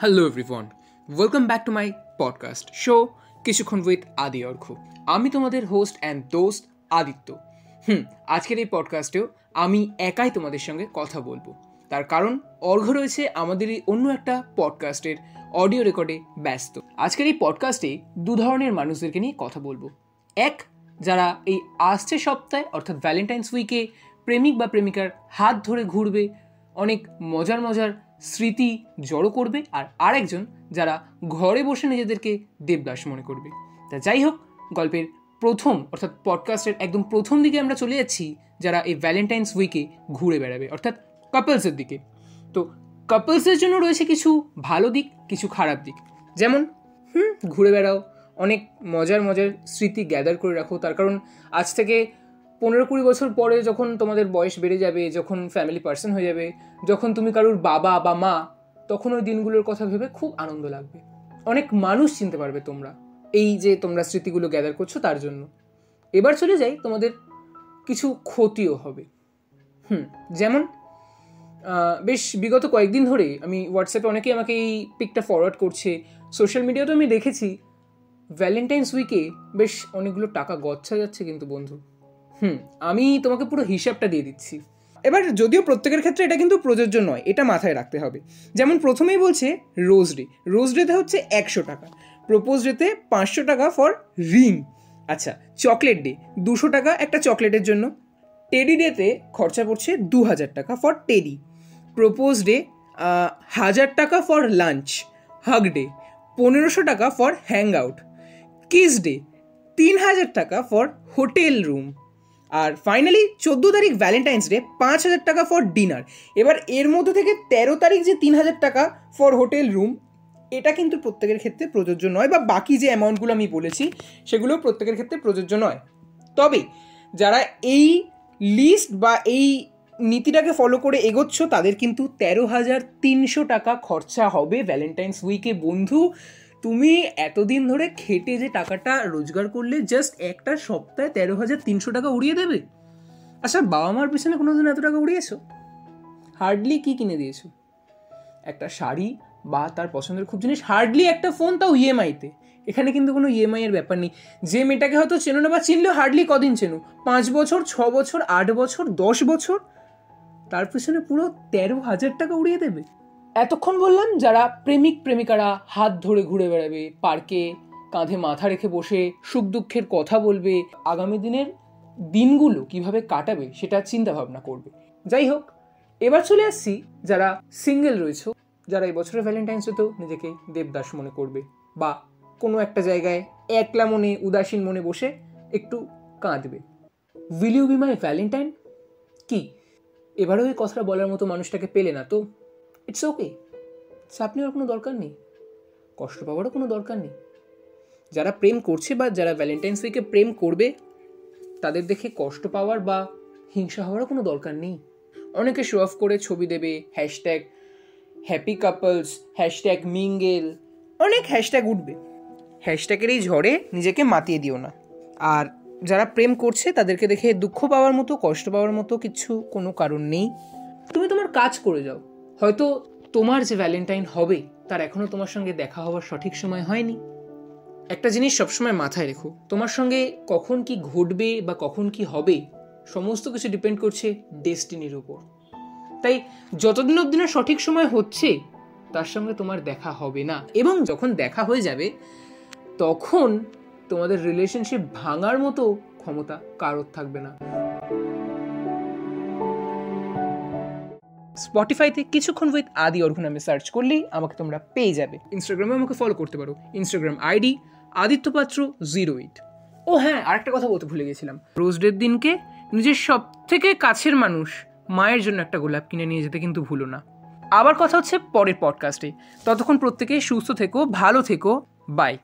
Hello everyone welcome back to my podcast show কিছুক্ষণ with Adi Argha আমি তোমাদের হোস্ট অ্যান্ড দোস্ত আদিত্য। হুম, আজকের এই পডকাস্টেও আমি একাই তোমাদের সঙ্গে কথা বলব। তার কারণ অর্ঘ রয়েছে আমাদের এই অন্য একটা পডকাস্টের অডিও রেকর্ডে ব্যস্ত। আজকের এই পডকাস্টে দু ধরনের মানুষদেরকে নিয়ে কথা বলব। এক, যারা এই আসছে সপ্তাহে, অর্থাৎ ভ্যালেন্টাইন্স উইকে প্রেমিক বা প্রেমিকার হাত ধরে ঘুরবে, অনেক মজার মজার স্মৃতি জড়ো করবে আর আরেকজন যারা ঘরে বসে নিজেদেরকে দেবদাস মনে করবে। তা যাই হোক, গল্পের প্রথম অর্থাৎ পডকাস্টের একদম প্রথম দিকে আমরা চলে যাচ্ছি, যারা এই ভ্যালেন্টাইন্স উইকে ঘুরে বেড়াবে, অর্থাৎ কাপলসের দিকে। তো কাপলসের জন্য রয়েছে কিছু ভালো দিক, কিছু খারাপ দিক। যেমন, হুম, ঘুরে বেড়াও, অনেক মজার মজার স্মৃতি গ্যাদার করে রাখো। তার কারণ আজ থেকে পনেরো কুড়ি বছর পরে যখন তোমাদের বয়স বেড়ে যাবে, যখন ফ্যামিলি পার্সন হয়ে যাবে, যখন তুমি কারোর বাবা বা মা, তখন ওই দিনগুলোর কথা ভেবে খুব আনন্দ লাগবে। অনেক মানুষ চিনতে পারবে তোমরা এই যে তোমরা স্মৃতিগুলো গ্যাদার করছ তার জন্য। এবার চলে যাই, তোমাদের কিছু ক্ষতিও হবে। হুম, যেমন বেশ বিগত কয়েকদিন ধরে আমি হোয়াটসঅ্যাপে অনেকেই আমাকে এই পিকটা ফরওয়ার্ড করছে। সোশ্যাল মিডিয়াতেও আমি দেখেছি। ভ্যালেন্টাইন্স উইকে বেশ অনেকগুলো টাকা গচ্ছা যাচ্ছে কিন্তু বন্ধু। হুম, আমি তোমাকে পুরো হিসাবটা দিয়ে দিচ্ছি। এবার যদিও প্রত্যেকের ক্ষেত্রে এটা কিন্তু প্রযোজ্য নয়, এটা মাথায় রাখতে হবে। যেমন প্রথমেই বলছে রোজ ডে রোজ ডেতে হচ্ছে একশো টাকা প্রপোজ ডেতে পাঁচশো টাকা ফর রিং আচ্ছা চকলেট ডে দুশো টাকা একটা চকলেটের জন্য। টেডি ডেতে খরচা পড়ছে দু হাজার টাকা ফর টেডি প্রপোজ ডে হাজার টাকা ফর লাঞ্চ হাগ ডে পনেরোশো টাকা for hang out kiss day তিন হাজার টাকা ফর হোটেল রুম আর ফাইনালি চোদ্দ তারিখ ভ্যালেন্টাইন্স ডে পাঁচ হাজার টাকা ফর ডিনার এবার এর মধ্যে থেকে তেরো তারিখ যে তিন হাজার টাকা ফর হোটেল রুম এটা কিন্তু প্রত্যেকের ক্ষেত্রে প্রযোজ্য নয় বা বাকি যে অ্যামাউন্টগুলো আমি বলেছি, সেগুলো প্রত্যেকের ক্ষেত্রে প্রযোজ্য নয়। তবে, যারা এই লিস্ট বা এই নীতিটাকে ফলো করে এগোচ্ছ, তাদের কিন্তু তেরো হাজার তিনশো টাকা খরচা হবে ভ্যালেন্টাইন্স উইকে বন্ধু। তুমি এতদিন ধরে খেটে যে টাকাটা রোজগার করলে জাস্ট একটা সপ্তাহে তেরো হাজার তিনশো টাকা উড়িয়ে দেবে? আচ্ছা বাবা মার পিছনে কোনো কোনোদিন এত টাকা উড়িয়েছো? হার্ডলি কি কিনে দিয়েছ? একটা শাড়ি বা তার পছন্দের খুব জিনিস হার্ডলি একটা ফোন তাও ইএমআইতে এখানে কিন্তু কোনো ইএমআই এর ব্যাপার নেই। যে মেয়েটাকে হয়তো চেনো না বা চিনলেও হার্ডলি কদিন চেনো? পাঁচ বছর, ছ বছর, আট বছর, দশ বছর? তার পিছনে পুরো তেরো হাজার টাকা উড়িয়ে দেবে? এতক্ষণ বললাম যারা প্রেমিক প্রেমিকারা হাত ধরে ঘুরে বেড়াবে, পার্কে কাঁধে মাথা রেখে বসে সুখ দুঃখের কথা বলবে, আগামী দিনের দিনগুলো কীভাবে কাটাবে সেটা চিন্তা ভাবনা করবে। যাই হোক, এবার চলে আসছি যারা সিঙ্গেল রয়েছে, যারা এই বছরের ভ্যালেন্টাইন্স ডেতেও নিজেকে দেবদাস মনে করবে বা কোনো একটা জায়গায় একলা মনে, উদাসীন মনে বসে একটু কাঁদবে। Will you be my Valentine কি? এবারও এই কথাটা বলার মতো মানুষটাকে পেলে না তো? ইটস ওকে চাপ নেওয়ার কোনো দরকার নেই। কষ্ট পাওয়ারও কোনো দরকার নেই। যারা প্রেম করছে বা যারা ভ্যালেন্টাইন্স উইকে প্রেম করবে, তাদের দেখে কষ্ট পাওয়ার বা হিংসা হওয়ারও কোনো দরকার নেই। অনেকে শো অফ করে ছবি দেবে hashtag happy couples hashtag mingle অনেক হ্যাশট্যাগ উঠবে। হ্যাশট্যাগের এই ঝড়ে নিজেকে মাতিয়ে দিও না। আর যারা প্রেম করছে, তাদেরকে দেখে দুঃখ পাওয়ার মতো, কষ্ট পাওয়ার মতো কিছু কোনো কারণ নেই। তুমি তোমার কাজ করে যাও। হয়তো তোমার যে ভ্যালেন্টাইন হবে, তার এখনও তোমার সঙ্গে দেখা হওয়ার সঠিক সময় হয়নি। একটা জিনিস সবসময় মাথায় রেখো, তোমার সঙ্গে কখন কি ঘটবে বা কখন কি হবে, সমস্ত কিছু ডিপেন্ড করছে ডেস্টিনির উপর। তাই যতদিন অব্দি না সঠিক সময় হচ্ছে, তার সঙ্গে তোমার দেখা হবে না। এবং যখন দেখা হয়ে যাবে, তখন তোমাদের রিলেশনশিপ ভাঙার মতো ক্ষমতা কারোর থাকবে না। স্পটিফাইতে কিছুক্ষণ উইথ আদি অর্ঘ নামে সার্চ করলেই আমাকে তোমরা পেয়ে যাবে। ইনস্টাগ্রামে আমাকে ফলো করতে পারো। ইনস্টাগ্রাম আইডি আদিত্য পাত্র জিরো এইট ও হ্যাঁ আরেকটা কথা বলতে ভুলে গেছিলাম। রোজ ডের দিনকে নিজের সব থেকে কাছের মানুষ মায়ের জন্য একটা গোলাপ কিনে নিয়ে যেতে কিন্তু ভুলো না। আবার কথা হচ্ছে পরের পডকাস্টে ততক্ষণ প্রত্যেকে সুস্থ থেকো, ভালো থেকো। বাই